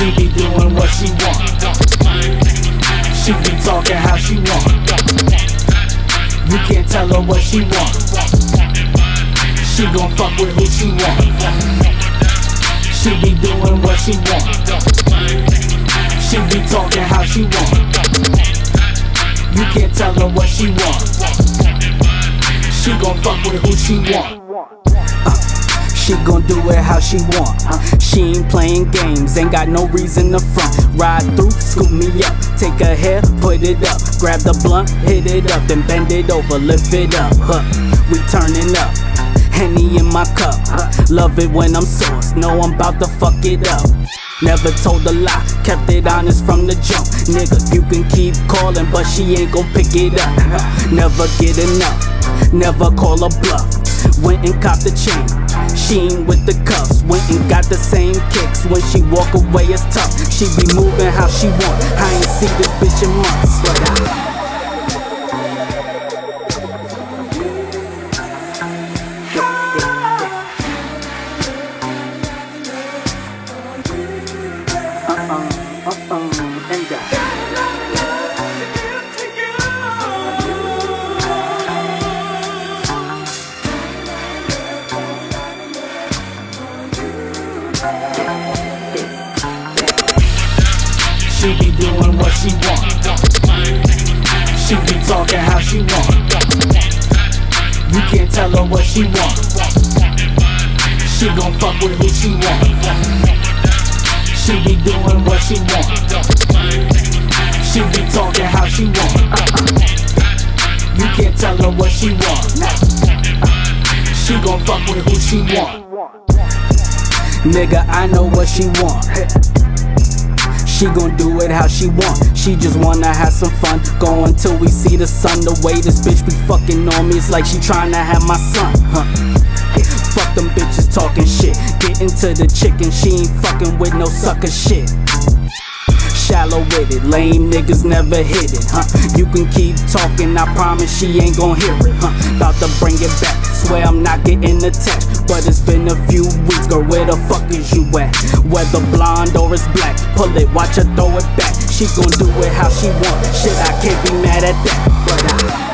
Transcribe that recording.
she be doing what she want. She be talking how she want. You can't tell her what she want. She gon' fuck with who she want. She be doing what she want. She be talking how she want. You can't tell her what she want. She gon' fuck with who she want. She gon' do it how she want. She ain't playing games, ain't got no reason to front. Ride through, scoop me up, take her hair, put it up. Grab the blunt, hit it up, then bend it over, lift it up. Huh. We turning up. Henny in my cup. Love it when I'm sauced, know I'm about to fuck it up. Never told a lie, kept it honest from the jump. Nigga, you can keep calling, but she ain't gon' pick it up. Never get enough, never call a bluff. Went and copped the chain. She ain't with the cuffs. Went and got the same kicks. When she walk away, it's tough. She be moving how she want. I ain't see this bitch in months. But I She be doing what she want. She be talking how she want. You can't tell her what she want. She gon' fuck with who she want. She be doing what she want. She be talking how she want. You can't tell her what she want. She gon' fuck with who she want. Nigga, I know what she want. She gon' do it how she want. She just wanna have some fun. Go until we see the sun. The way this bitch be fucking on me, it's like she tryna have my son. Huh. Fuck them bitches talking shit. Get into the chicken, she ain't fucking with no sucker shit. Shallow with it, lame niggas never hit it, huh? You can keep talking, I promise she ain't gon' hear it, huh? About to bring it back, swear I'm not getting attached. But it's been a few weeks, girl, where the fuck is you at? Whether blonde or it's black, pull it, watch her throw it back. She gon' do it how she want, shit, I can't be mad at that. But I